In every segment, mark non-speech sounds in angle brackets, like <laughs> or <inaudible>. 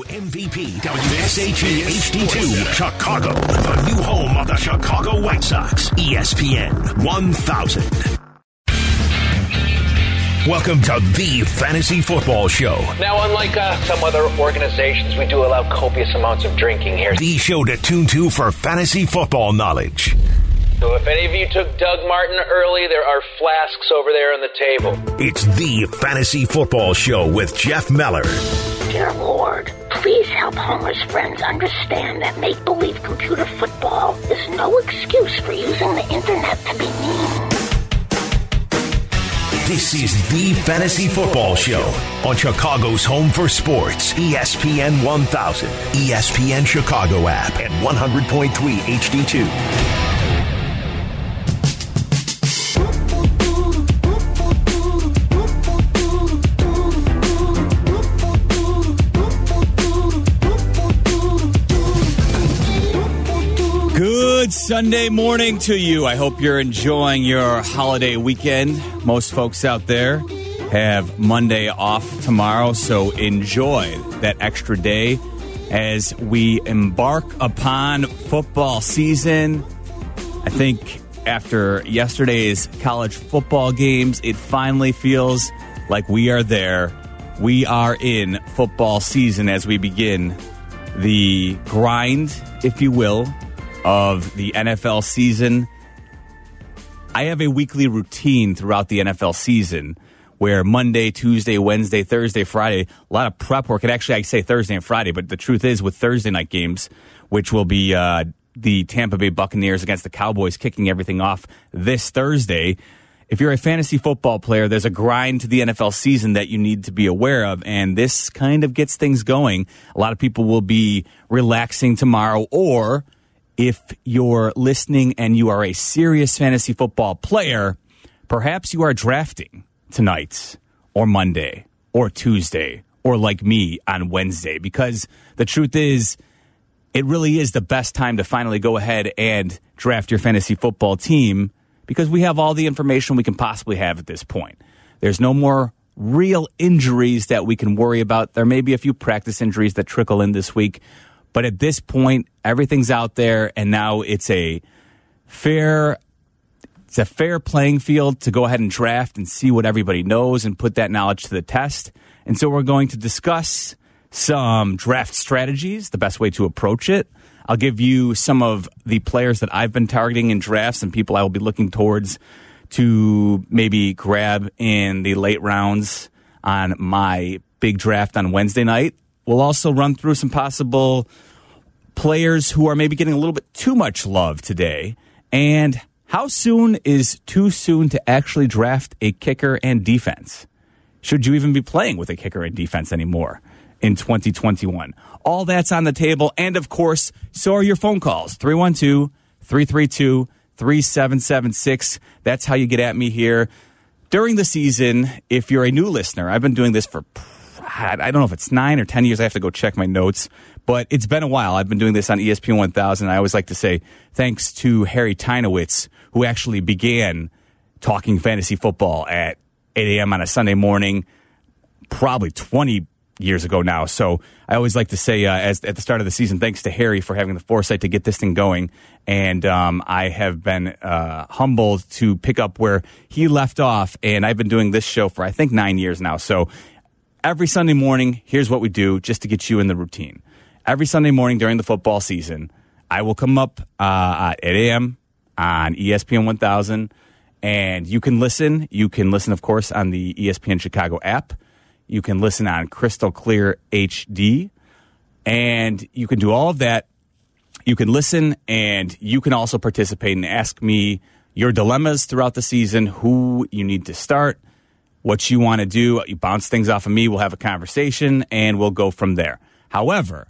MVP WSHE HD2 Chicago, the new home of the Chicago White Sox. ESPN 1000. Welcome to the Fantasy Football Show. Now, unlike uh, some other organizations, we do allow copious amounts of drinking here. The show to tune to for fantasy football knowledge. So if any of you took Doug Martin early, there are flasks over there on the table. It's the Fantasy Football Show with Jeff Meller. Dear Lord, please help Homer's friends understand that make believe computer football is no excuse for using the internet to be mean. This is the Fantasy Football Show on Chicago's Home for Sports, ESPN 1000, ESPN Chicago app, and 100.3 HD2. Good Sunday morning to you. I hope you're enjoying your holiday weekend. Most folks out there have Monday off tomorrow, so enjoy that extra day as we embark upon football season. I think after yesterday's college football games, it finally feels like we are there. We are in football season as we begin the grind, if you will, of the NFL season. I have a weekly routine throughout the NFL season where Monday, Tuesday, Wednesday, Thursday, Friday, a lot of prep work. And actually, I say Thursday and Friday, but the truth is, with Thursday night games, which will be uh, the Tampa Bay Buccaneers against the Cowboys kicking everything off this Thursday. If you're a fantasy football player, there's a grind to the NFL season that you need to be aware of, and this kind of gets things going. A lot of people will be relaxing tomorrow, or if you're listening and you are a serious fantasy football player, perhaps you are drafting tonight or Monday or Tuesday or like me on Wednesday because the truth is, it really is the best time to finally go ahead and draft your fantasy football team because we have all the information we can possibly have at this point. There's no more real injuries that we can worry about. There may be a few practice injuries that trickle in this week, but at this point, everything's out there, and now it's a fair. It's a fair playing field to go ahead and draft and see what everybody knows and put that knowledge to the test. And so we're going to discuss some draft strategies, the best way to approach it. I'll give you some of the players that I've been targeting in drafts and people I will be looking towards to maybe grab in the late rounds on my big draft on Wednesday night. We'll also run through some possible players who are maybe getting a little bit too much love today. And how soon is too soon to actually draft a kicker and defense? Should you even be playing with a kicker and defense anymore in 2021? All that's on the table. And of course, so are your phone calls 312 332 3776. That's how you get at me here. During the season, if you're a new listener, I've been doing this for I don't know if it's nine or 10 years. I have to go check my notes, but it's been a while. I've been doing this on ESPN 1000. I always like to say thanks to Harry Teinowitz, who actually began talking fantasy football at 8 a.m. on a Sunday morning, probably 20 years ago now. So I always like to say, uh, as at the start of the season, thanks to Harry for having the foresight to get this thing going. And um, I have been uh, humbled to pick up where he left off. And I've been doing this show for I think nine years now. So every Sunday morning, here's what we do just to get you in the routine. Every Sunday morning during the football season, I will come up uh, at 8 a.m. on ESPN 1000, and you can listen. You can listen, of course, on the ESPN Chicago app. You can listen on Crystal Clear HD, and you can do all of that. You can listen, and you can also participate and ask me your dilemmas throughout the season, who you need to start what you want to do. You bounce things off of me. We'll have a conversation and we'll go from there. However,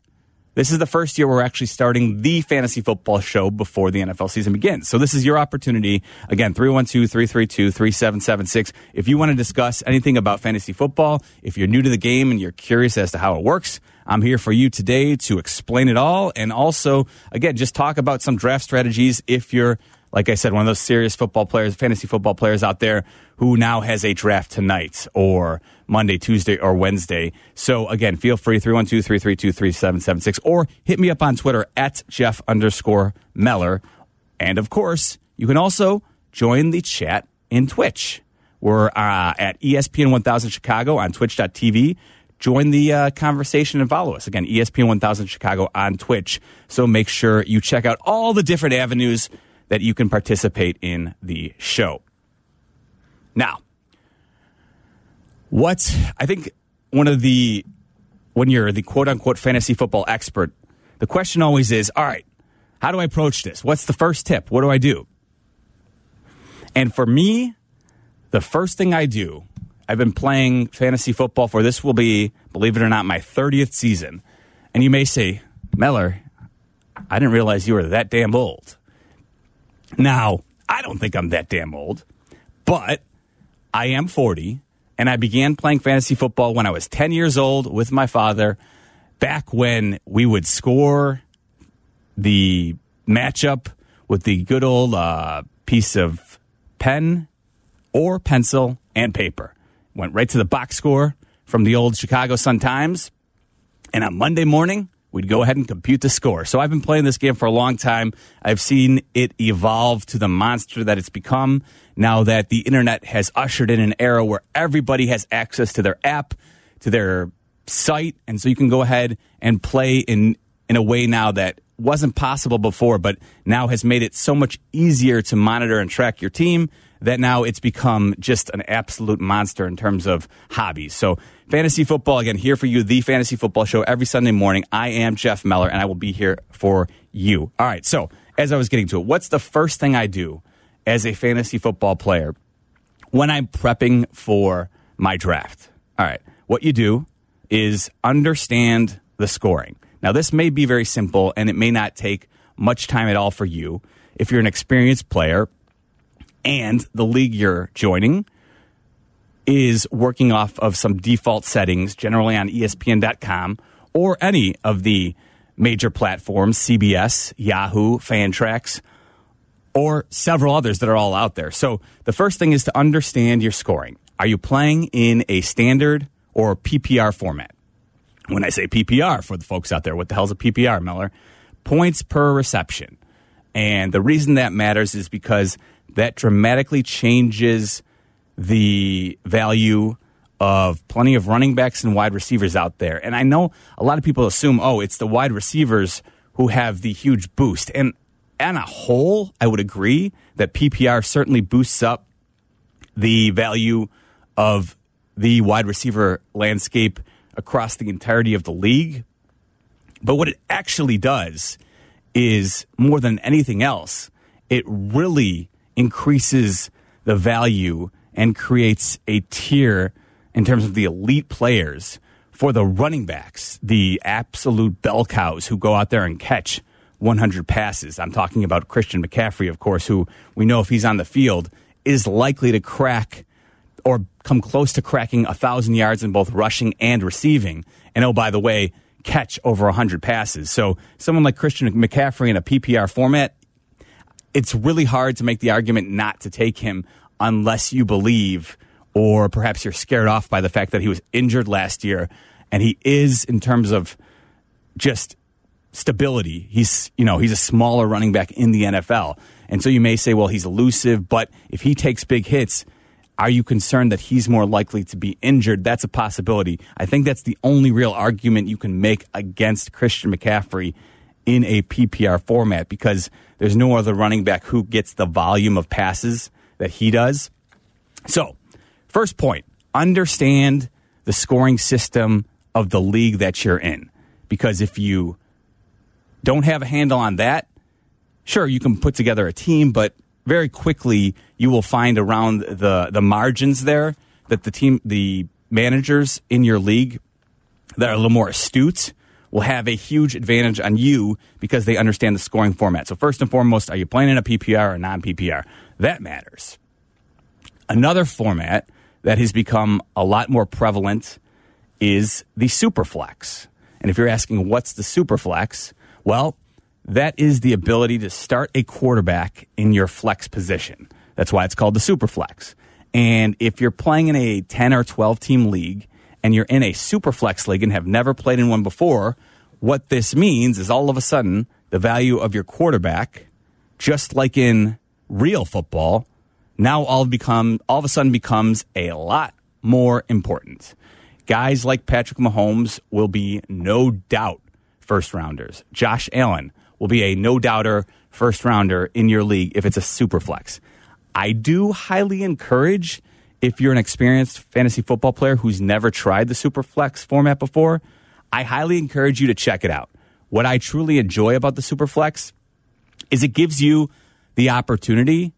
this is the first year we're actually starting the fantasy football show before the NFL season begins. So this is your opportunity. Again, 312-332-3776. If you want to discuss anything about fantasy football, if you're new to the game and you're curious as to how it works, I'm here for you today to explain it all and also, again, just talk about some draft strategies if you're like I said, one of those serious football players, fantasy football players out there who now has a draft tonight or Monday, Tuesday, or Wednesday. So again, feel free 312 332 3776 or hit me up on Twitter at Jeff underscore Meller. And of course, you can also join the chat in Twitch. We're uh, at ESPN 1000 Chicago on twitch.tv. Join the uh, conversation and follow us. Again, ESPN 1000 Chicago on Twitch. So make sure you check out all the different avenues that you can participate in the show. Now, what I think one of the, when you're the quote unquote fantasy football expert, the question always is all right, how do I approach this? What's the first tip? What do I do? And for me, the first thing I do, I've been playing fantasy football for this will be, believe it or not, my 30th season. And you may say, Meller, I didn't realize you were that damn old. Now, I don't think I'm that damn old, but I am 40, and I began playing fantasy football when I was 10 years old with my father, back when we would score the matchup with the good old uh, piece of pen or pencil and paper. Went right to the box score from the old Chicago Sun Times. And on Monday morning, we'd go ahead and compute the score. So I've been playing this game for a long time. I've seen it evolve to the monster that it's become now that the internet has ushered in an era where everybody has access to their app, to their site. And so you can go ahead and play in, in a way now that wasn't possible before, but now has made it so much easier to monitor and track your team that now it's become just an absolute monster in terms of hobbies. So, fantasy football, again, here for you, the fantasy football show every Sunday morning. I am Jeff Meller, and I will be here for you. All right. So, as I was getting to it, what's the first thing I do as a fantasy football player when I'm prepping for my draft? All right. What you do is understand the scoring. Now, this may be very simple and it may not take much time at all for you. If you're an experienced player, and the league you're joining is working off of some default settings, generally on ESPN.com or any of the major platforms, CBS, Yahoo, Fantrax, or several others that are all out there. So the first thing is to understand your scoring. Are you playing in a standard or PPR format? When I say PPR for the folks out there, what the hell's a PPR, Miller? Points per reception. And the reason that matters is because that dramatically changes the value of plenty of running backs and wide receivers out there. And I know a lot of people assume, oh, it's the wide receivers who have the huge boost. And on a whole, I would agree that PPR certainly boosts up the value of the wide receiver landscape across the entirety of the league. But what it actually does is more than anything else, it really increases the value and creates a tier in terms of the elite players for the running backs, the absolute bell cows who go out there and catch 100 passes. I'm talking about Christian McCaffrey, of course, who we know if he's on the field is likely to crack or come close to cracking 1,000 yards in both rushing and receiving. And oh, by the way, catch over 100 passes. So someone like Christian McCaffrey in a PPR format, it's really hard to make the argument not to take him unless you believe or perhaps you're scared off by the fact that he was injured last year and he is in terms of just stability he's you know he's a smaller running back in the NFL and so you may say well he's elusive but if he takes big hits are you concerned that he's more likely to be injured that's a possibility i think that's the only real argument you can make against Christian McCaffrey in a PPR format because there's no other running back who gets the volume of passes that he does. So, first point understand the scoring system of the league that you're in. Because if you don't have a handle on that, sure, you can put together a team, but very quickly you will find around the, the margins there that the team, the managers in your league that are a little more astute will have a huge advantage on you because they understand the scoring format. So, first and foremost, are you playing in a PPR or non PPR? That matters. Another format that has become a lot more prevalent is the Superflex. And if you're asking what's the Superflex, well, that is the ability to start a quarterback in your flex position. That's why it's called the Superflex. And if you're playing in a 10 or 12 team league and you're in a super flex league and have never played in one before, what this means is all of a sudden the value of your quarterback, just like in real football, now all become all of a sudden becomes a lot more important. Guys like Patrick Mahomes will be no doubt first rounders. Josh Allen will be a no doubter first rounder in your league if it's a super flex. I do highly encourage if you're an experienced fantasy football player who's never tried the super flex format before, I highly encourage you to check it out. What I truly enjoy about the super flex is it gives you the opportunity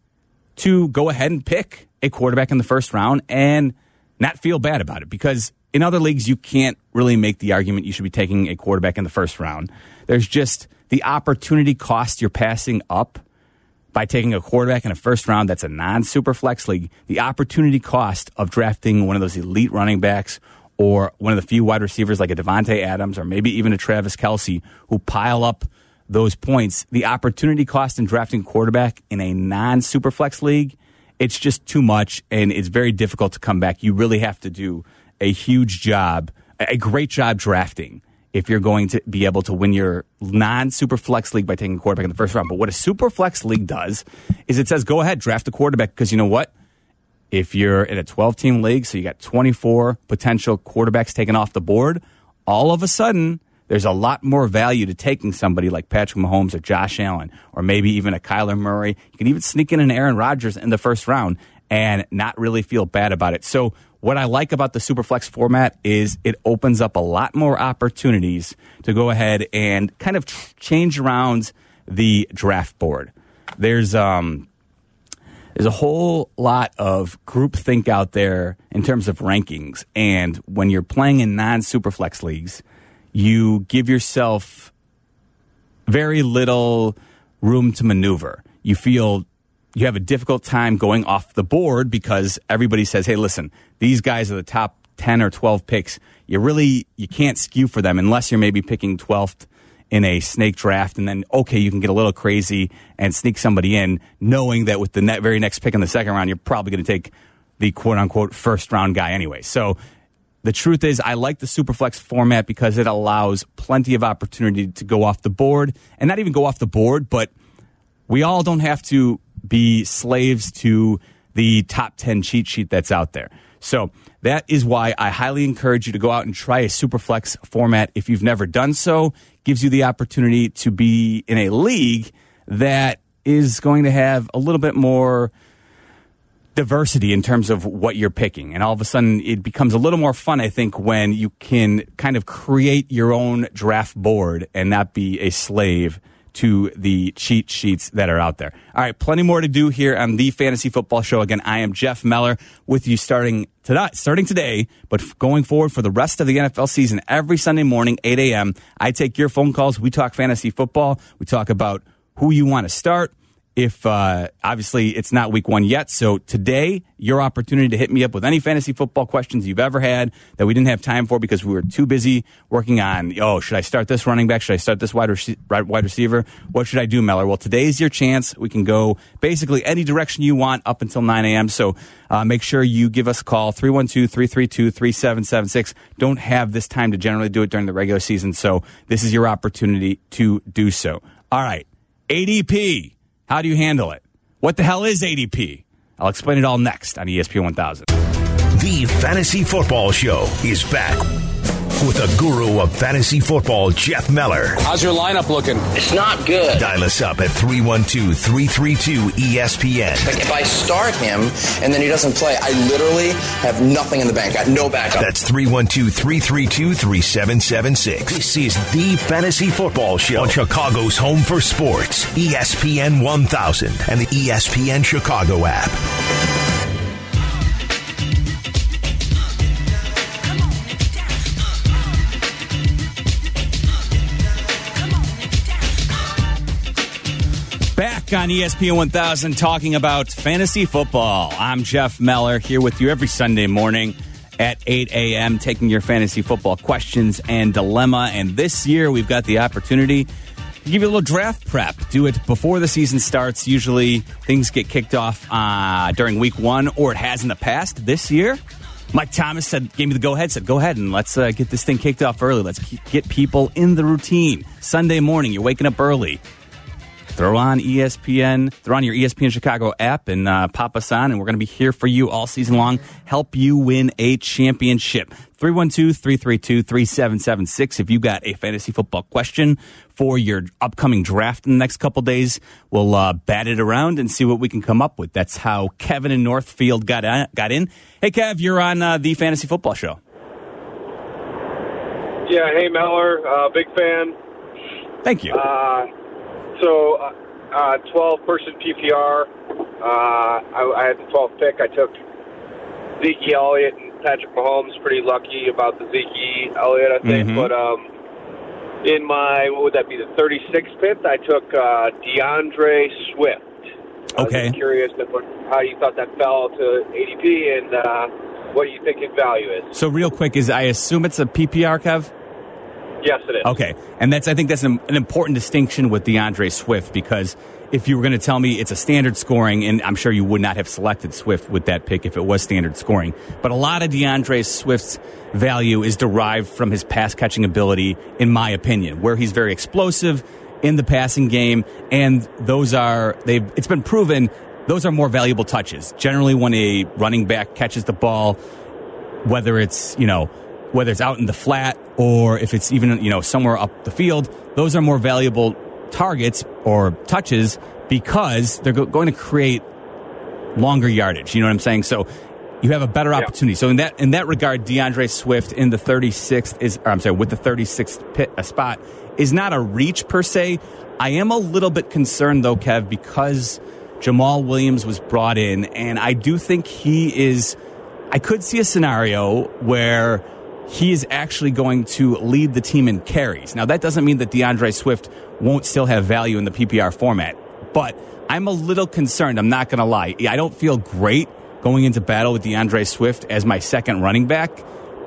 to go ahead and pick a quarterback in the first round and not feel bad about it because in other leagues you can't really make the argument you should be taking a quarterback in the first round. There's just the opportunity cost you're passing up by taking a quarterback in a first round that's a non super flex league, the opportunity cost of drafting one of those elite running backs or one of the few wide receivers like a Davante Adams or maybe even a Travis Kelce who pile up those points, the opportunity cost in drafting quarterback in a non super flex league, it's just too much and it's very difficult to come back. You really have to do a huge job, a great job drafting if you're going to be able to win your non super flex league by taking a quarterback in the first round. But what a super flex league does is it says go ahead, draft a quarterback because you know what? If you're in a 12 team league, so you got 24 potential quarterbacks taken off the board, all of a sudden, there's a lot more value to taking somebody like Patrick Mahomes or Josh Allen or maybe even a Kyler Murray. You can even sneak in an Aaron Rodgers in the first round and not really feel bad about it. So what I like about the Superflex format is it opens up a lot more opportunities to go ahead and kind of change around the draft board. There's um, there's a whole lot of groupthink out there in terms of rankings, and when you're playing in non Superflex leagues, you give yourself very little room to maneuver. You feel you have a difficult time going off the board because everybody says, "Hey, listen, these guys are the top 10 or 12 picks." You really you can't skew for them unless you're maybe picking 12th in a snake draft and then okay, you can get a little crazy and sneak somebody in knowing that with the net, very next pick in the second round, you're probably going to take the quote unquote first round guy anyway. So the truth is, I like the Superflex format because it allows plenty of opportunity to go off the board and not even go off the board, but we all don't have to be slaves to the top 10 cheat sheet that's out there. So that is why I highly encourage you to go out and try a Superflex format if you've never done so. Gives you the opportunity to be in a league that is going to have a little bit more diversity in terms of what you're picking. And all of a sudden, it becomes a little more fun, I think, when you can kind of create your own draft board and not be a slave to the cheat sheets that are out there. All right, plenty more to do here on the Fantasy Football Show. Again, I am Jeff Meller with you starting today, starting today, but going forward for the rest of the NFL season every Sunday morning, 8 a.m. I take your phone calls. We talk fantasy football. We talk about who you want to start if uh, obviously it's not week one yet. So today, your opportunity to hit me up with any fantasy football questions you've ever had that we didn't have time for because we were too busy working on, oh, should I start this running back? Should I start this wide, rec- wide receiver? What should I do, Meller? Well, today's your chance. We can go basically any direction you want up until 9 a.m. So uh, make sure you give us a call, 312 332 3776. Don't have this time to generally do it during the regular season. So this is your opportunity to do so. All right. ADP. How do you handle it? What the hell is ADP? I'll explain it all next on ESPN 1000. The Fantasy Football Show is back with the guru of fantasy football, Jeff Meller. How's your lineup looking? It's not good. Dial us up at 312 332 ESPN. Like if I start him and then he doesn't play, I literally have nothing in the bank. I have no backup. That's 312 332 3776. This is the Fantasy Football Show on Chicago's Home for Sports, ESPN 1000, and the ESPN Chicago app. On ESPN 1000 talking about fantasy football. I'm Jeff Meller here with you every Sunday morning at 8 a.m. taking your fantasy football questions and dilemma. And this year we've got the opportunity to give you a little draft prep. Do it before the season starts. Usually things get kicked off uh, during week one, or it has in the past. This year, Mike Thomas said, gave me the go ahead, said, go ahead and let's uh, get this thing kicked off early. Let's get people in the routine. Sunday morning, you're waking up early. Throw on ESPN, throw on your ESPN Chicago app and uh, pop us on, and we're going to be here for you all season long, help you win a championship. 312 332 3776. If you got a fantasy football question for your upcoming draft in the next couple days, we'll uh, bat it around and see what we can come up with. That's how Kevin in Northfield got, uh, got in. Hey, Kev, you're on uh, the Fantasy Football Show. Yeah, hey, Meller, uh, big fan. Thank you. Uh, so, uh, 12 person PPR. Uh, I, I had the 12th pick. I took Zeke Elliott and Patrick Mahomes. Pretty lucky about the Zeke Elliott, I think. Mhm. But um, in my, what would that be, the 36th pick, I took uh, D'Andre Swift. I was Okay. curious how you thought that fell to ADP and uh, what do you think its value is. So, real quick, is I assume it's a PPR, Kev? Yes, it is. Okay, and that's I think that's an, an important distinction with D'Andre Swift because if you were going to tell me it's a standard scoring, and I'm sure you would not have selected Swift with that pick if it was standard scoring, but a lot of D'Andre Swift's value is derived from his pass catching ability, in my opinion, where he's very explosive in the passing game, and those are they've it's been proven those are more valuable touches. Generally, when a running back catches the ball, whether it's you know whether it's out in the flat or if it's even you know somewhere up the field those are more valuable targets or touches because they're go- going to create longer yardage. You know what i'm saying? So you have a better opportunity. So in that in that regard D'Andre Swift in the 36th is I'm sorry with the 36th pit, uh, spot is not a reach per se. I am a little bit concerned though Kev because Jamaal Williams was brought in and I do think he is I could see a scenario where he is actually going to lead the team in carries. Now, that doesn't mean that D'Andre Swift won't still have value in the PPR format, but I'm a little concerned. I'm not going to lie. I don't feel great going into battle with D'Andre Swift as my second running back,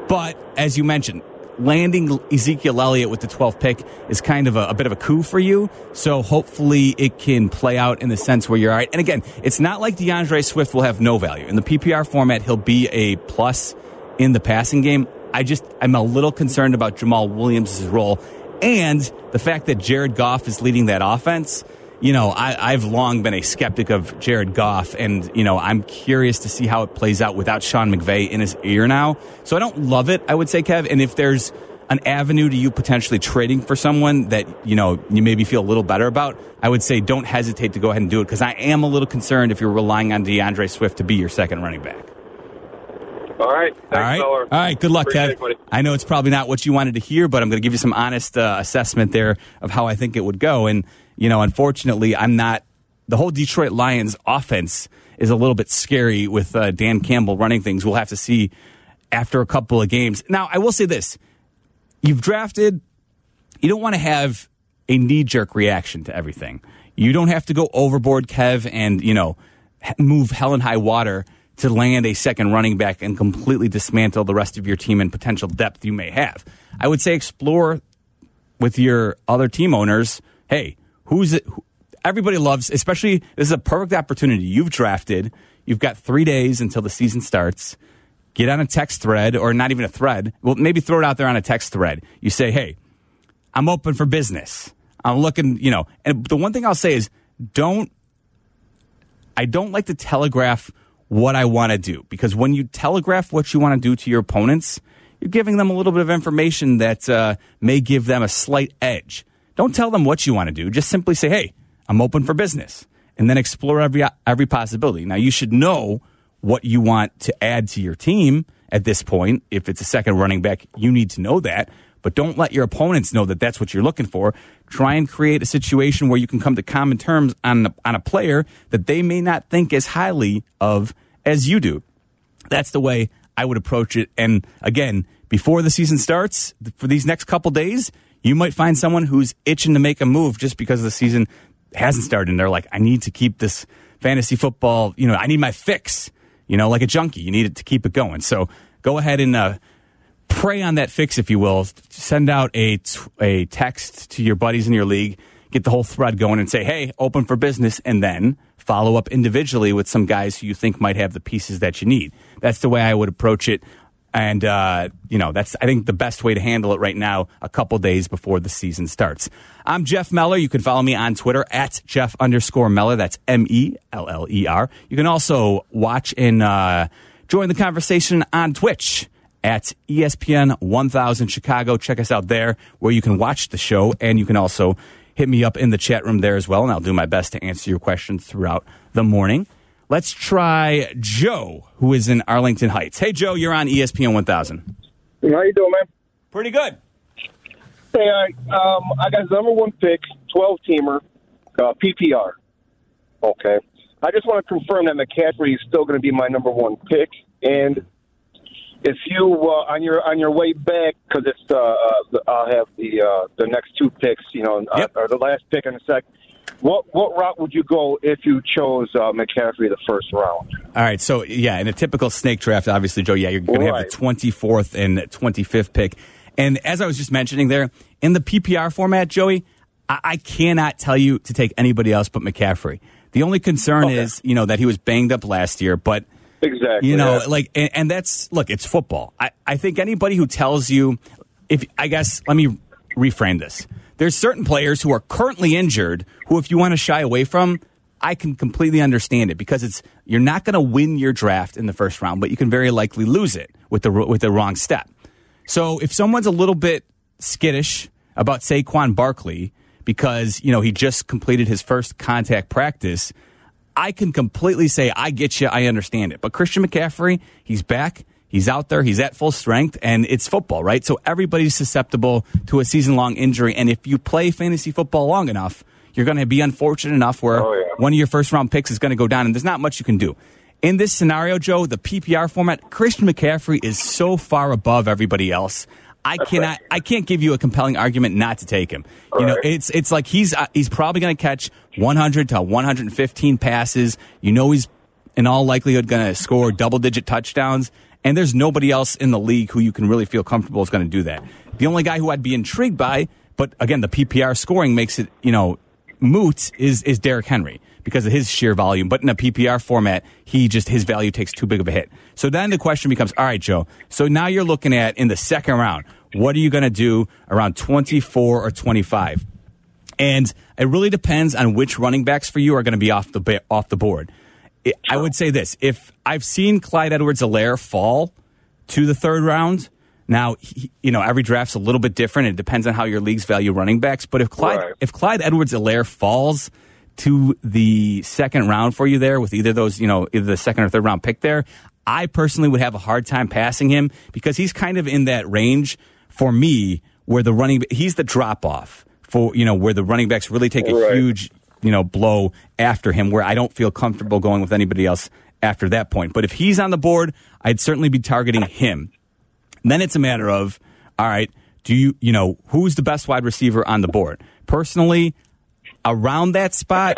but as you mentioned, landing Ezekiel Elliott with the 12th pick is kind of a, a bit of a coup for you. So hopefully it can play out in the sense where you're all right. And again, it's not like D'Andre Swift will have no value. In the PPR format, he'll be a plus in the passing game. I just, I'm a little concerned about Jamaal Williams' role and the fact that Jared Goff is leading that offense. You know, I, I've long been a skeptic of Jared Goff, and, you know, I'm curious to see how it plays out without Sean McVay in his ear now. So I don't love it, I would say, Kev. And if there's an avenue to you potentially trading for someone that, you know, you maybe feel a little better about, I would say don't hesitate to go ahead and do it because I am a little concerned if you're relying on D'Andre Swift to be your second running back. All right. Thanks, All right. Miller. All right. Good luck, Appreciate Kev. it. I know it's probably not what you wanted to hear, but I'm going to give you some honest uh, assessment there of how I think it would go. And, you know, unfortunately, I'm not. The whole Detroit Lions offense is a little bit scary with uh, Dan Campbell running things. We'll have to see after a couple of games. Now, I will say this you've drafted, you don't want to have a knee jerk reaction to everything. You don't have to go overboard, Kev, and, you know, move hell and high water to land a second running back and completely dismantle the rest of your team and potential depth you may have. I would say explore with your other team owners. Hey, who's it? Everybody loves, especially this is a perfect opportunity. You've drafted. You've got three days until the season starts. Get on a text thread or not even a thread. Well, maybe throw it out there on a text thread. You say, hey, I'm open for business. I'm looking, you know, and the one thing I'll say is don't, I don't like to telegraph what I want to do because when you telegraph what you want to do to your opponents, you're giving them a little bit of information that uh, may give them a slight edge. Don't tell them what you want to do. Just simply say, hey, I'm open for business and then explore every, every possibility. Now, you should know what you want to add to your team at this point. If it's a second running back, you need to know that. But don't let your opponents know that that's what you're looking for. Try and create a situation where you can come to common terms on, on a player that they may not think as highly of as you do. That's the way I would approach it. And again, before the season starts, for these next couple days, you might find someone who's itching to make a move just because the season hasn't started. And they're like, I need to keep this fantasy football, you know, I need my fix, you know, like a junkie. You need it to keep it going. So go ahead and, uh, prey on that fix, if you will. Send out a, a text to your buddies in your league. get the whole thread going and say, hey, open for business, and then follow up individually with some guys who you think might have the pieces that you need. That's the way I would approach it. And, uh, you know, that's, I think, the best way to handle it right now, a couple days before the season starts. I'm Jeff Meller. You can follow me on Twitter at Jeff underscore Meller. That's M E L L E R. You can also watch and uh, join the conversation on Twitch at ESPN 1000 Chicago. Check us out there where you can watch the show and you can also hit me up in the chat room there as well. And I'll do my best to answer your questions throughout the morning. Let's try Joe, who is in Arlington Heights. Hey, Joe, you're on ESPN 1000. How you doing, man? Pretty good. Hey, I, um, I got number one pick, 12 teamer, uh, PPR. Okay. I just want to confirm that McCaffrey is still going to be my number one pick. And if you uh, on your on your way back, because it's uh, uh, I'll have the uh, the next two picks, you know, Yep. uh, or the last pick in a sec. What what route would you go if you chose uh, McCaffrey the first round? All right, so yeah, in a typical snake draft, obviously, Joe, yeah, you're going to have the 24th and 25th pick. And as I was just mentioning there, in the PPR format, Joey, I, I cannot tell you to take anybody else but McCaffrey. The only concern Okay. is, you know, that he was banged up last year, but Exactly. you know, yeah. like, and, and that's look, it's football. I, I think anybody who tells you, if I guess, let me reframe this. There's certain players who are currently injured who, if you want to shy away from, I can completely understand it because it's you're not going to win your draft in the first round, but you can very likely lose it with the with the wrong step. So if someone's a little bit skittish about Saquon Barkley because you know he just completed his first contact practice, I can completely say I get you, I understand it. But Christian McCaffrey, he's back. He's out there. He's at full strength, and it's football, right? So everybody's susceptible to a season-long injury. And if you play fantasy football long enough, you're going to be unfortunate enough where Oh, yeah. one of your first-round picks is going to go down, and there's not much you can do. In this scenario, Joe, the PPR format, Christian McCaffrey is so far above everybody else. I cannot, I can't give you a compelling argument not to take him. You know, Right. it's it's like he's uh, he's probably going to catch 100 to 115 passes. You know, he's in all likelihood going to score double-digit touchdowns. And there's nobody else in the league who you can really feel comfortable is going to do that. The only guy who I'd be intrigued by, but again, the PPR scoring makes it, you know, moot is is Derrick Henry because of his sheer volume. But in a PPR format, he just his value takes too big of a hit. So then the question becomes, all right, Joe. So now you're looking at in the second round, what are you going to do around 24 or 25? And it really depends on which running backs for you are going to be off the off the board. It, I would say this: if I've seen Clyde Edwards-Helaire fall to the third round, now he, you know every draft's a little bit different. It depends on how your leagues value running backs. But if Clyde Right. if Clyde Edwards-Helaire falls to the second round for you there with either those, you know, either the second or third round pick there, I personally would have a hard time passing him because he's kind of in that range for me where the running he's the drop off for you know where the running backs really take a Right. huge you know blow after him where I don't feel comfortable going with anybody else after that point. But if he's on the board, I'd certainly be targeting him. Then it's a matter of, all right, do you, you know, who's the best wide receiver on the board? Personally, around that spot,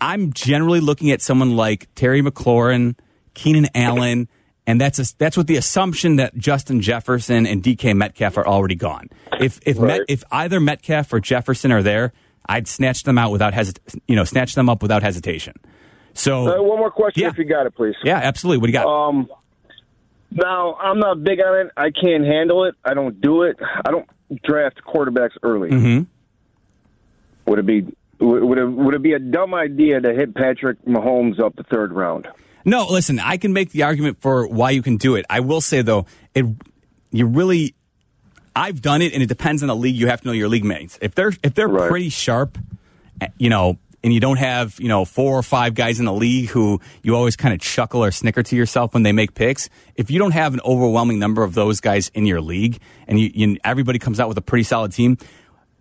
I'm generally looking at someone like Terry McLaurin, Keenan Allen, and that's a, that's with the assumption that Justin Jefferson and DK Metcalf are already gone. If if Met, if either Metcalf or Jefferson are there, I'd snatch them out without hesit- you know, snatch them up without hesitation. So one more question, Yeah. if you got it, please. yeah, absolutely. What do you got? Um, now I'm not big on it. I can't handle it. I don't do it. I don't draft quarterbacks early. Mhm. Would it be would it, would it be a dumb idea to hit Patrick Mahomes up the third round? No, listen, I can make the argument for why you can do it. I will say though, it you really I've done it and it depends on the league. You have to know your league mates. If they're if they're Right. pretty sharp, eh, you know, and you don't have, you know, four or five guys in the league who you always kind of chuckle or snicker to yourself when they make picks. If you don't have an overwhelming number of those guys in your league and you, you everybody comes out with a pretty solid team,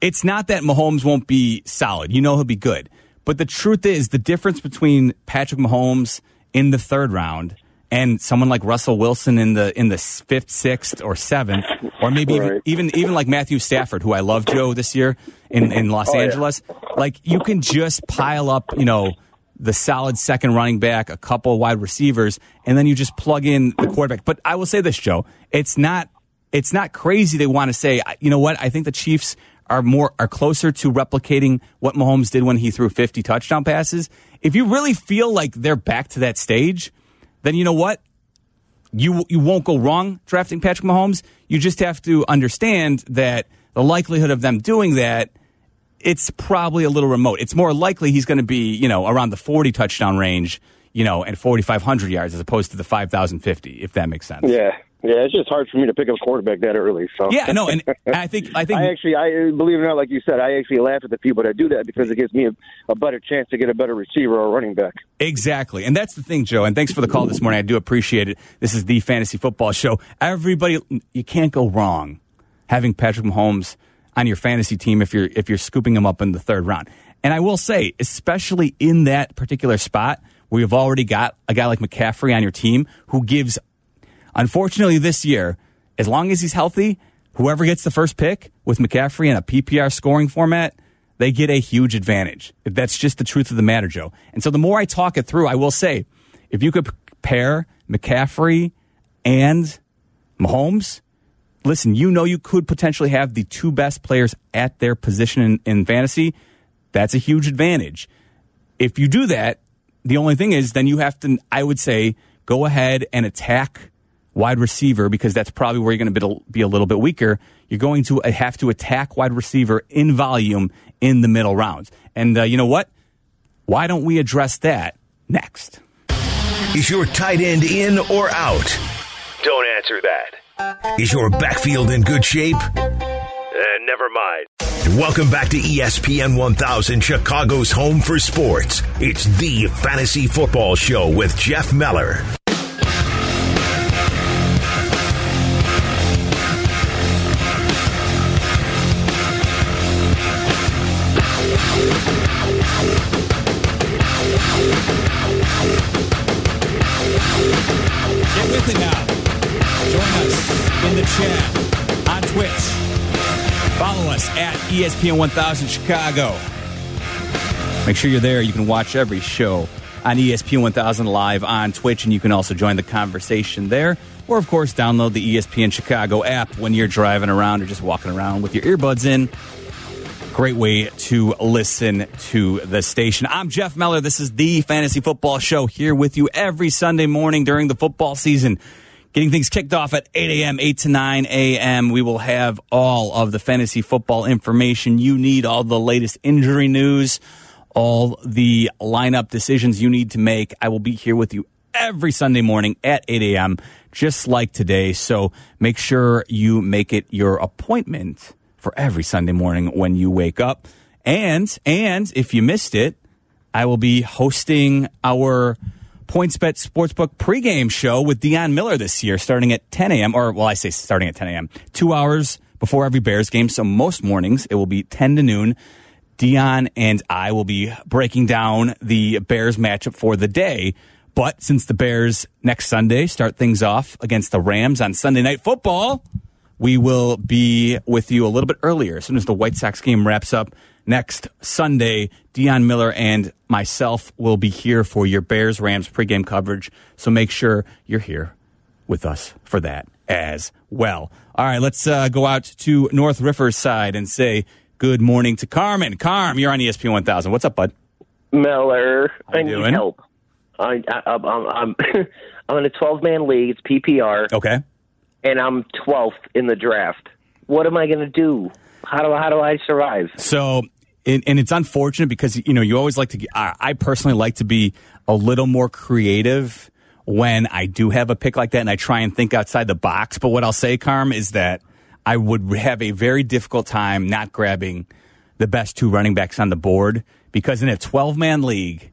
it's not that Mahomes won't be solid. You know he'll be good. But the truth is, the difference between Patrick Mahomes in the third round and someone like Russell Wilson in the in the fifth, sixth, or seventh, or maybe even, Right. even even like Matthew Stafford, who I love, Joe, this year in in Los Oh, yeah. Angeles. Like you can just pile up, you know, the solid second running back, a couple wide receivers, and then you just plug in the quarterback. But I will say this, Joe, it's not it's not crazy they want to say, you know what, I think the Chiefs are more are closer to replicating what Mahomes did when he threw 50 touchdown passes. If you really feel like they're back to that stage, then you know what? You you won't go wrong drafting Patrick Mahomes. You just have to understand that the likelihood of them doing that it's probably a little remote. It's more likely he's going to be, you know, around the 40 touchdown range, you know, and 4500 yards as opposed to the 5050 if that makes sense. Yeah. Yeah, it's just hard for me to pick up a quarterback that early. So Yeah, no, and <laughs> I think I think I actually, I believe it or not, like you said, I actually laugh at the people that do that because it gives me a, a better chance to get a better receiver or running back. Exactly. And that's the thing, Joe. And thanks for the call this morning. I do appreciate it. This is the fantasy football show. Everybody, you can't go wrong having Patrick Mahomes on your fantasy team if you're if you're scooping him up in the third round. And I will say, especially in that particular spot where you've already got a guy like McCaffrey on your team who gives unfortunately this year, as long as he's healthy, whoever gets the first pick with McCaffrey in a PPR scoring format, they get a huge advantage. That's just the truth of the matter, Joe. And so the more I talk it through, I will say, if you could pair McCaffrey and Mahomes, listen, you know you could potentially have the two best players at their position in, in fantasy. That's a huge advantage. If you do that, the only thing is then you have to, I would say, go ahead and attack wide receiver because that's probably where you're going to be a little bit weaker. You're going to have to attack wide receiver in volume in the middle rounds. And uh, you know what? Why don't we address that next? Is your tight end in or out? Don't answer that. Is your backfield in good shape? Uh, never mind. And welcome back to ESPN 1000, Chicago's home for sports. It's the Fantasy Football Show with Jeff Meller. On Twitch. Follow us at ESPN 1000 Chicago. Make sure you're there. You can watch every show on ESPN 1000 live on Twitch, and you can also join the conversation there. Or, of course, download the ESPN Chicago app when you're driving around or just walking around with your earbuds in. Great way to listen to the station. I'm Jeff Meller. This is the Fantasy Football Show here with you every Sunday morning during the football season. Getting things kicked off at 8 a.m., 8 to 9 a.m. We will have all of the fantasy football information you need, all the latest injury news, all the lineup decisions you need to make. I will be here with you every Sunday morning at 8 a.m., just like today. So make sure you make it your appointment for every Sunday morning when you wake up. And and if you missed it, I will be hosting our PointsBet Sportsbook pregame show with Dion Miller this year, starting at 10 a.m. Or well, I say starting at 10 a.m. Two hours before every Bears game. So most mornings it will be 10 to noon. Dion and I will be breaking down the Bears matchup for the day. But since the Bears next Sunday start things off against the Rams on Sunday Night Football, we will be with you a little bit earlier as soon as the White Sox game wraps up next Sunday. Dion Miller and myself will be here for your Bears Rams pregame coverage. So make sure you're here with us for that as well. All right, let's uh, go out to North Riverside and say good morning to Carmen. Carm, you're on E ESPN 1000. What's up, bud? Miller, I need doing? help. I, I, I'm, I'm, I'm <laughs> in a 12 man league. It's PPR, Okay. and I'm 12th in the draft. What am I going to do? How do how do I survive? So, and, and it's unfortunate because you know you always like to. I, I personally like to be a little more creative when I do have a pick like that, and I try and think outside the box. But what I'll say, Carm, is that I would have a very difficult time not grabbing the best two running backs on the board because in a twelve man league,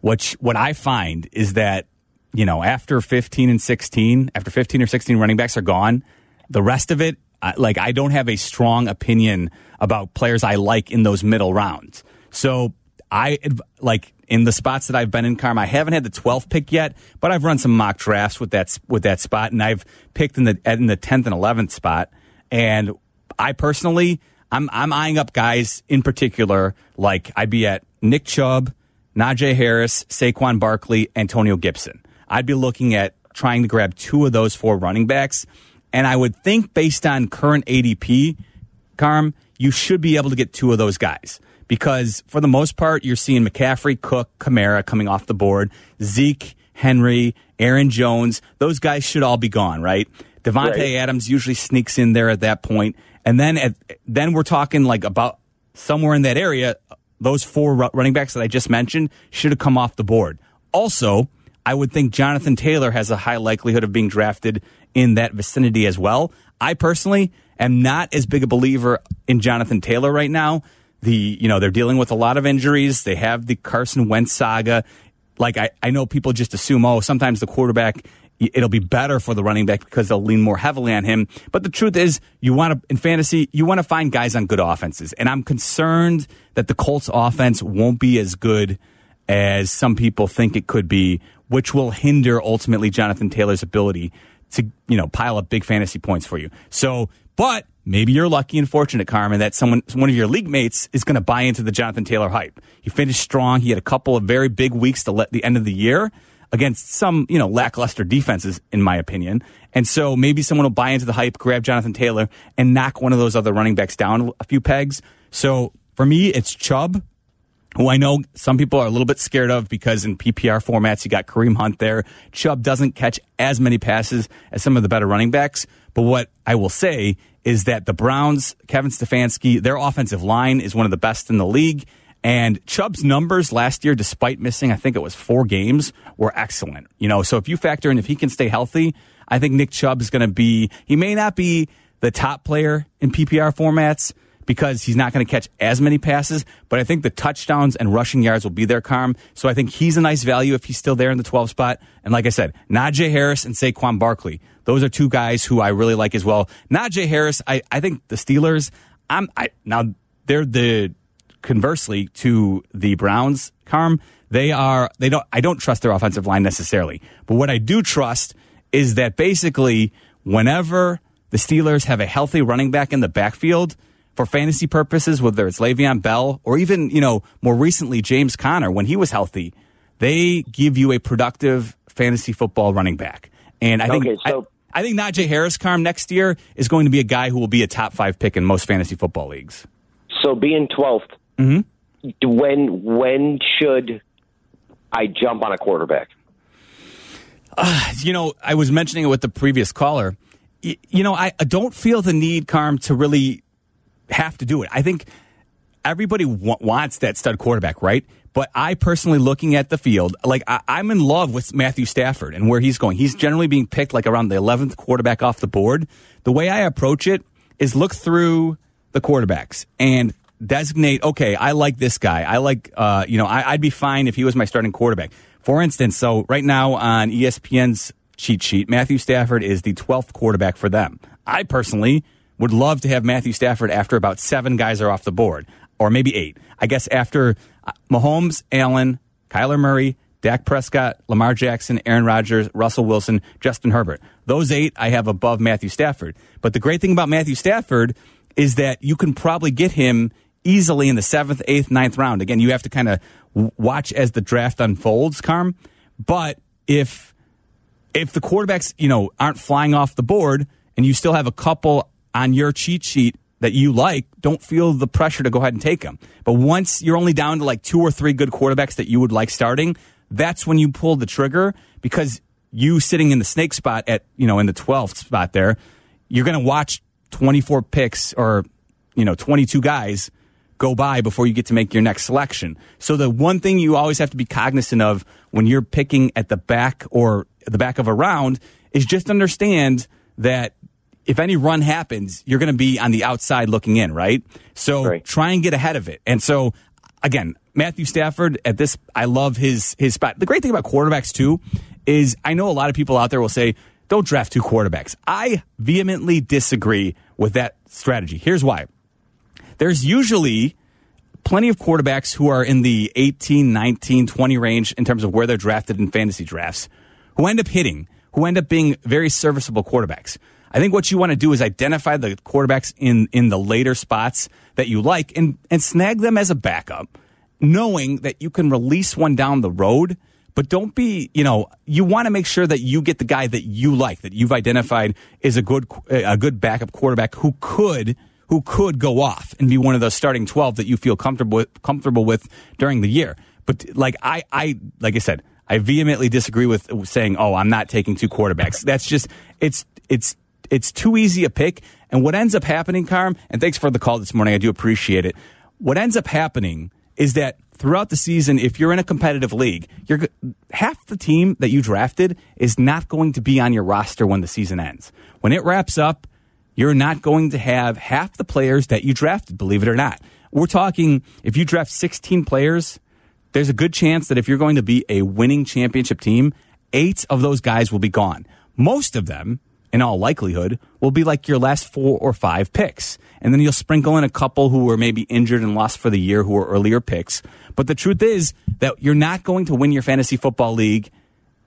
what what I find is that you know after fifteen and sixteen, after fifteen or sixteen running backs are gone, the rest of it, Like I don't have a strong opinion about players I like in those middle rounds. So I like in the spots that I've been in, Carm. I haven't had the 12th pick yet, but I've run some mock drafts with that with that spot, and I've picked in the in the 10th and 11th spot. And I personally, I'm I'm eyeing up guys in particular, like I'd be at Nick Chubb, Najee Harris, Saquon Barkley, Antonio Gibson. I'd be looking at trying to grab two of those four running backs. And I would think based on current ADP, Carm, you should be able to get two of those guys because for the most part, you're seeing McCaffrey, Cook, Kamara coming off the board, Zeke, Henry, Aaron Jones. Those guys should all be gone, right? Davante Right. Adams usually sneaks in there at that point, and then at, then we're talking like about somewhere in that area. Those four running backs that I just mentioned should have come off the board. Also, I would think Jonathan Taylor has a high likelihood of being drafted in that vicinity as well. I personally am not as big a believer in Jonathan Taylor right now. The you know they're dealing with a lot of injuries. They have the Carson Wentz saga. Like I, I know people just assume oh sometimes the quarterback it'll be better for the running back because they'll lean more heavily on him. But the truth is, you want to in fantasy, you want to find guys on good offenses, and I'm concerned that the Colts offense won't be as good as some people think it could be, which will hinder ultimately Jonathan Taylor's ability to you know pile up big fantasy points for you. So, but maybe you're lucky and fortunate, Carmen, that someone one of your league mates is going to buy into the Jonathan Taylor hype. He finished strong. He had a couple of very big weeks to let the end of the year against some you know lackluster defenses, in my opinion. And so maybe someone will buy into the hype, grab Jonathan Taylor, and knock one of those other running backs down a few pegs. So for me, it's Chubb who I know some people are a little bit scared of because in PPR formats, you got Kareem Hunt there. Chubb doesn't catch as many passes as some of the better running backs. But what I will say is that the Browns, Kevin Stefanski, their offensive line is one of the best in the league. And Chubb's numbers last year, despite missing, I think it was four games, were excellent. You know, so if you factor in if he can stay healthy, I think Nick Chubb is going to be, he may not be the top player in PPR formats, because he's not going to catch as many passes, but I think the touchdowns and rushing yards will be there, Carm. So I think he's a nice value if he's still there in the 12 spot. And like I said, Najee Harris and Saquon Barkley. Those are two guys who I really like as well. Najee Harris, I, I think the Steelers, I'm, I, now they're the, conversely to the Browns, Carm, they are, they don't, I don't trust their offensive line necessarily. But what I do trust is that basically whenever the Steelers have a healthy running back in the backfield, for fantasy purposes, whether it's Le'Veon Bell or even, you know, more recently James Conner when he was healthy, they give you a productive fantasy football running back. And I think Okay, so- I, I think Najee Harris, Carm, next year is going to be a guy who will be a top five pick in most fantasy football leagues. So being 12th, Mm-hmm. when when should I jump on a quarterback? you know, I was mentioning it with the previous caller. Y- You know, I I don't feel the need, Carm, to really have to do it. I think everybody wa- wants that stud quarterback, right? But I personally, looking at the field, like I, I'm in love with Matthew Stafford and where he's going. He's generally being picked like around the 11th quarterback off the board. The way I approach it is look through the quarterbacks and designate, okay, I like this guy. I like, uh, you know, I, I'd be fine if he was my starting quarterback. For instance, so right now on ESPN's cheat sheet, Matthew Stafford is the 12th quarterback for them. I personally would love to have Matthew Stafford after about seven guys are off the board, or maybe eight. I guess after uh, Mahomes, Allen, Kyler Murray, Dak Prescott, Lamar Jackson, Aaron Rodgers, Russell Wilson, Justin Herbert. Those eight I have above Matthew Stafford. But the great thing about Matthew Stafford is that you can probably get him easily in the seventh, eighth, ninth round. Again, you have to kind of watch as the draft unfolds, Carm. But if if the quarterbacks, you know, aren't flying off the board and you still have a couple on your cheat sheet that you like, don't feel the pressure to go ahead and take them. But once you're only down to like two or three good quarterbacks that you would like starting, that's when you pull the trigger because you sitting in the snake spot at, you know, in the 12th spot there, you're going to watch 24 picks or, you know, 22 guys go by before you get to make your next selection. So the one thing you always have to be cognizant of when you're picking at the back or the back of a round is just understand that if any run happens, you're going to be on the outside looking in, right? So Right. try and get ahead of it. And so again, Matthew Stafford at this, I love his his spot. The great thing about quarterbacks too is I know a lot of people out there will say, "Don't draft two quarterbacks." I vehemently disagree with that strategy. Here's why there's usually plenty of quarterbacks who are in the 18, 19, 20 range in terms of where they're drafted in fantasy drafts who end up hitting, who end up being very serviceable quarterbacks. I think what you want to do is identify the quarterbacks in, in the later spots that you like and, and snag them as a backup, knowing that you can release one down the road. But don't be, you know, you want to make sure that you get the guy that you like, that you've identified is a good, a good backup quarterback who could who could go off and be one of those starting 12 that you feel comfortable comfortable with during the year. But like I, I, like I said, I vehemently disagree with saying, "Oh, I'm not taking two quarterbacks." That's just it's it's it's too easy a pick. And what ends up happening, Carm, and thanks for the call this morning. I do appreciate it. What ends up happening is that throughout the season, if you're in a competitive league, you're half the team that you drafted is not going to be on your roster when the season ends. When it wraps up, you're not going to have half the players that you drafted, believe it or not. We're talking if you draft 16 players, there's a good chance that if you're going to be a winning championship team, eight of those guys will be gone. Most of them, in all likelihood, will be like your last four or five picks. And then you'll sprinkle in a couple who were maybe injured and lost for the year who were earlier picks. But the truth is that you're not going to win your fantasy football league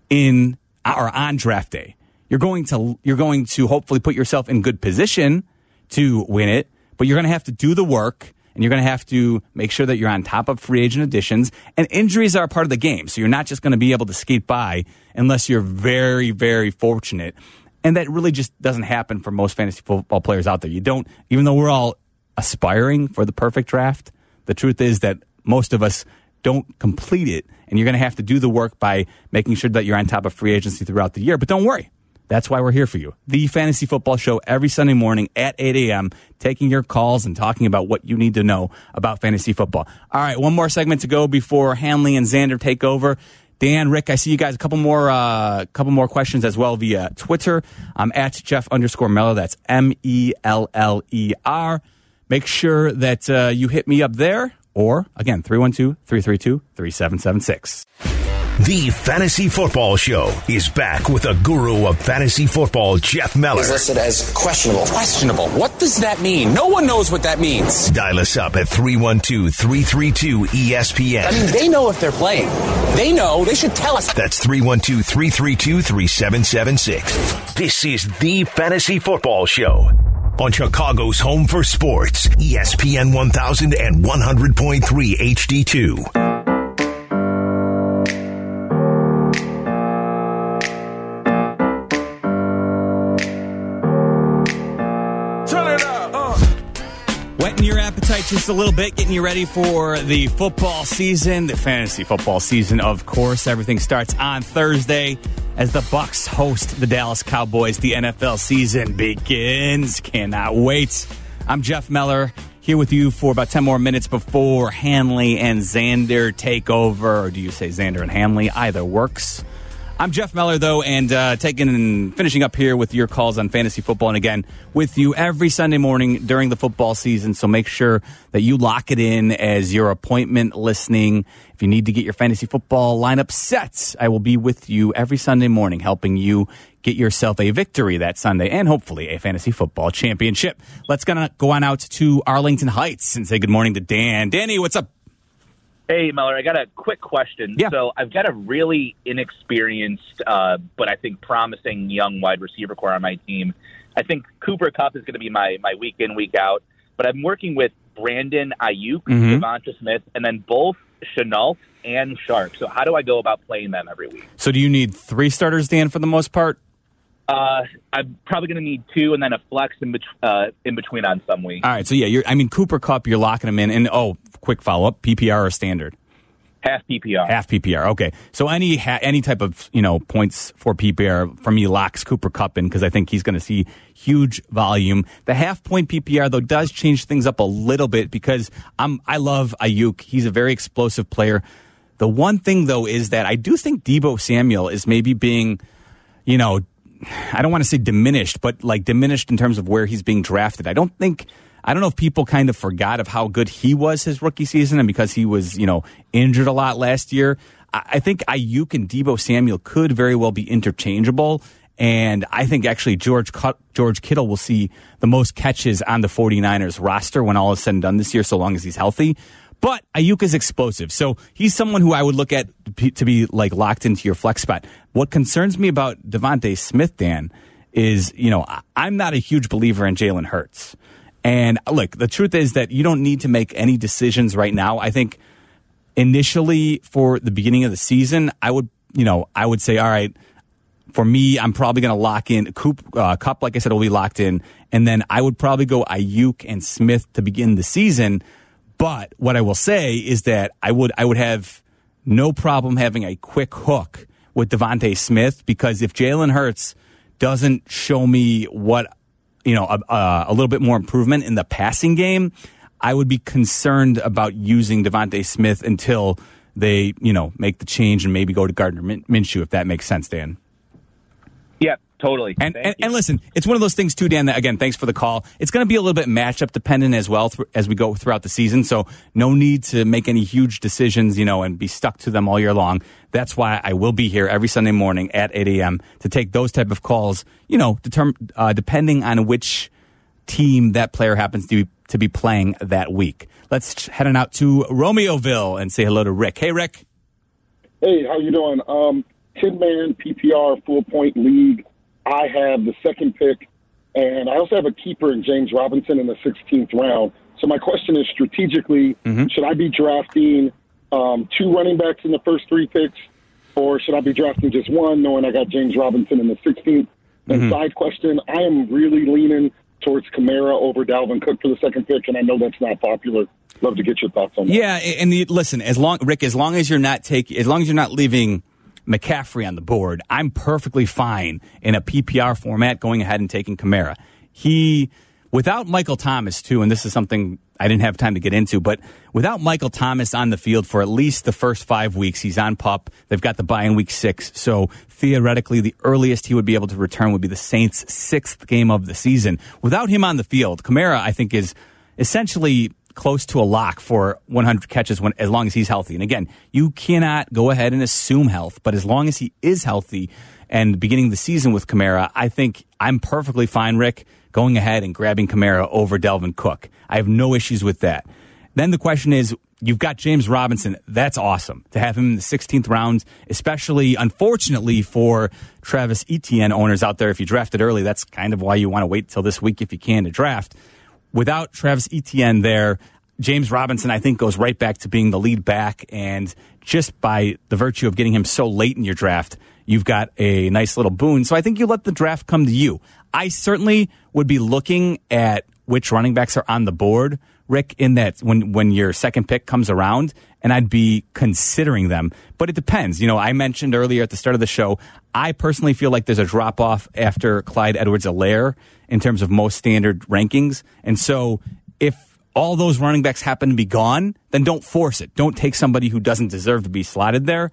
in or on draft day. You're going to you're going to hopefully put yourself in good position to win it, but you're going to have to do the work and you're going to have to make sure that you're on top of free agent additions. And injuries are a part of the game, so you're not just going to be able to skate by unless you're very, very fortunate. And that really just doesn't happen for most fantasy football players out there. You don't, even though we're all aspiring for the perfect draft, the truth is that most of us don't complete it. And you're going to have to do the work by making sure that you're on top of free agency throughout the year. But don't worry. That's why we're here for you. The Fantasy Football Show every Sunday morning at 8 a.m., taking your calls and talking about what you need to know about fantasy football. All right, one more segment to go before Hanley and Xander take over. Dan, Rick, I see you guys. A couple more, uh, couple more questions as well via Twitter. I'm at Jeff underscore Meller. That's M E L L E R. Make sure that uh, you hit me up there, or again, 312 332 3776. The Fantasy Football Show is back with the guru of fantasy football, Jeff Meller. He's listed as questionable. Questionable. What does that mean? No one knows what that means. Dial us up at 312 332 ESPN. I mean, they know if they're playing. They know. They should tell us. That's 312 332 3776. This is the Fantasy Football Show on Chicago's home for sports, ESPN 1000 and 100.3 HD2. Appetite just a little bit, getting you ready for the football season, the fantasy football season, of course. Everything starts on Thursday as the Bucs host the Dallas Cowboys. The NFL season begins. Cannot wait. I'm Jeff Meller here with you for about 10 more minutes before Hanley and Xander take over. Or do you say Xander and Hanley? Either works. I'm Jeff Meller, though, and uh, taking and finishing up here with your calls on fantasy football. And again, with you every Sunday morning during the football season. So make sure that you lock it in as your appointment listening. If you need to get your fantasy football lineup set, I will be with you every Sunday morning, helping you get yourself a victory that Sunday and hopefully a fantasy football championship. Let's gonna go on out to Arlington Heights and say good morning to Dan. Danny, what's up? Hey, Meller, I got a quick question. Yeah. So I've got a really inexperienced, uh, but I think promising young wide receiver core on my team. I think Cooper Kupp is going to be my, my week in, week out. But I'm working with Brandon Aiyuk, Mhm. DeVonta Smith, and then both Shenault and Chark. So how do I go about playing them every week? So do you need three starters, Dan, for the most part? Uh, I'm probably going to need two and then a flex in, bet- uh, in between on some weeks. All right, so yeah, you're, I mean Cooper Kupp, you're locking him in, and oh, quick follow up: PPR or standard? Half PPR. Half PPR. Okay, so any ha- any type of you know points for PPR for me locks Cooper Kupp in because I think he's going to see huge volume. The half point PPR though does change things up a little bit because I'm I love Aiyuk. He's a very explosive player. The one thing though is that I do think Deebo Samuel is maybe being, you know, I don't want to say diminished, but like diminished in terms of where he's being drafted. I don't think I don't know if people kind of forgot of how good he was his rookie season, and because he was you know injured a lot last year. I, I think Aiyuk and Deebo Samuel could very well be interchangeable. And I think actually George George Kittle will see the most catches on the 49ers roster when all is said and done this year, so long as he's healthy. But Aiyuk is explosive, so he's someone who I would look at to be like locked into your flex spot. What concerns me about DeVonta Smith, Dan, is you know I'm not a huge believer in Jalen Hurts, and look, the truth is that you don't need to make any decisions right now. I think initially for the beginning of the season, I would you know I would say all right For me, I'm probably going to lock in Coop, uh, Kupp. Like I said, will be locked in, and then I would probably go Aiyuk and Smith to begin the season. But what I will say is that I would I would have no problem having a quick hook with DeVonta Smith because if Jalen Hurts doesn't show me what you know a, a, little bit more improvement in the passing game, I would be concerned about using DeVonta Smith until they you know make the change and maybe go to Gardner Minshew if that makes sense, Dan. Yeah, totally. And, and, and, listen, it's one of those things too, Dan. That, again, thanks for the call. It's going to be a little bit matchup dependent as well th- as we go throughout the season. So no need to make any huge decisions, you know, and be stuck to them all year long. That's why I will be here every Sunday morning at 8 a.m. to take those type of calls. You know, determ- uh, depending on which team that player happens to be, to be playing that week. Let's head on out to Romeoville and say hello to Rick. Hey, Rick. Hey, how you doing? Um, 10 man PPR full point league. I have the second pick, and I also have a keeper in James Robinson in the 16th round. So my question is strategically, mm-hmm. should I be drafting um, two running backs in the first three picks, or should I be drafting just one, knowing I got James Robinson in the 16th? And mm-hmm. side question, I am really leaning towards Kamara over Dalvin Cook for the second pick, and I know that's not popular. Love to get your thoughts on that. Yeah, and the, listen, as long Rick, as long as you're not taking, as long as you're not leaving McCaffrey on the board, I'm perfectly fine in a PPR format going ahead and taking Kamara. He, without Michael Thomas, too, and this is something I didn't have time to get into, but without Michael Thomas on the field for at least the first five weeks, he's on PUP. They've got the bye in week six. So theoretically, the earliest he would be able to return would be the Saints' sixth game of the season. Without him on the field, Kamara, I think, is essentially close to a lock for 100 catches when, as long as he's healthy. And again, you cannot go ahead and assume health, but as long as he is healthy and beginning the season with Kamara, I think I'm perfectly fine, Rick, going ahead and grabbing Kamara over Dalvin Cook. I have no issues with that. Then the question is, you've got James Robinson. That's awesome to have him in the 16th round, especially unfortunately for Travis Etienne owners out there. If you drafted early, that's kind of why you want to wait till this week if you can to draft without Travis Etienne there, James Robinson, I think, goes right back to being the lead back. And just by the virtue of getting him so late in your draft, you've got a nice little boon. So I think you let the draft come to you. I certainly would be looking at which running backs are on the board, Rick, in that when, when your second pick comes around, and I'd be considering them. But it depends. You know, I mentioned earlier at the start of the show, I personally feel like there's a drop off after Clyde Edwards-Helaire in terms of most standard rankings. And so if all those running backs happen to be gone, then don't force it. Don't take somebody who doesn't deserve to be slotted there.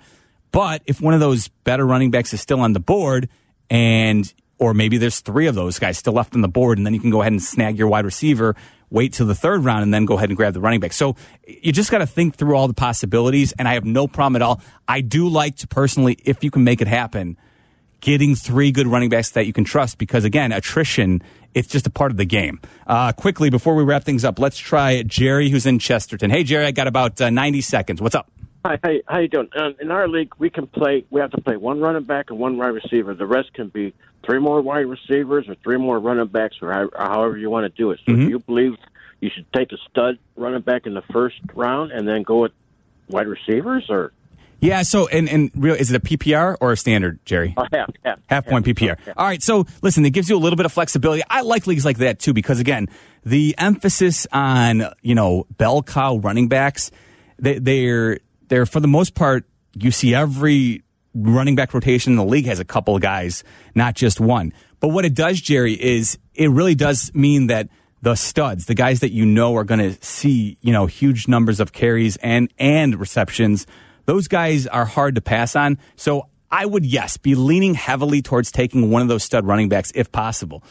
But if one of those better running backs is still on the board and or maybe there's three of those guys still left on the board, and then you can go ahead and snag your wide receiver, wait till the third round, and then go ahead and grab the running back. So you just got to think through all the possibilities, and I have no problem at all. I do like to personally, if you can make it happen, getting three good running backs that you can trust because again, attrition it's just a part of the game. Uh, quickly before we wrap things up, let's try Jerry, who's in Chesterton. Hey, Jerry, I got about uh, ninety seconds. What's up? Hi, how, how you doing? Uh, in our league, we can play. We have to play one running back and one wide receiver. The rest can be three more wide receivers or three more running backs, or, or however you want to do it. So, mm-hmm. do you believe you should take a stud running back in the first round and then go with wide receivers, or yeah. So, and, and real, is it a PPR or a standard, Jerry? Uh, half, half, half point PPR. All right. So, listen, it gives you a little bit of flexibility. I like leagues like that too because, again, the emphasis on you know bell cow running backs, they, they're they're for the most part you see every running back rotation in the league has a couple of guys, not just one. But what it does, Jerry, is it really does mean that the studs, the guys that you know are going to see, you know, huge numbers of carries and and receptions those guys are hard to pass on. So I would, yes, be leaning heavily towards taking one of those stud running backs if possible.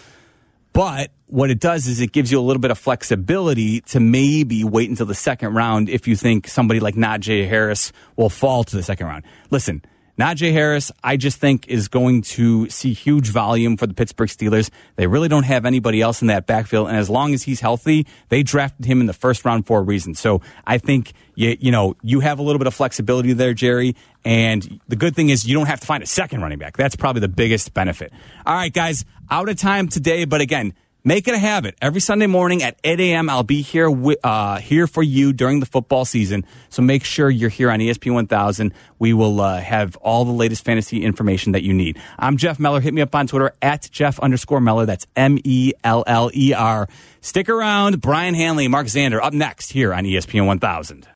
But what it does is it gives you a little bit of flexibility to maybe wait until the second round if you think somebody like Najee Harris will fall to the second round. Listen, Najee Harris, I just think is going to see huge volume for the Pittsburgh Steelers. They really don't have anybody else in that backfield, and as long as he's healthy, they drafted him in the first round for a reason. So I think you you know you have a little bit of flexibility there, Jerry. And the good thing is you don't have to find a second running back. That's probably the biggest benefit. All right, guys, out of time today, but again Make it a habit. Every Sunday morning at 8 a.m., I'll be here uh, here for you during the football season. So make sure you're here on ESPN 1000. We will uh, have all the latest fantasy information that you need. I'm Jeff Meller. Hit me up on Twitter at Jeff underscore Meller. That's M E L L E R. Stick around. Brian Hanley, Mark Zander up next here on ESPN 1000.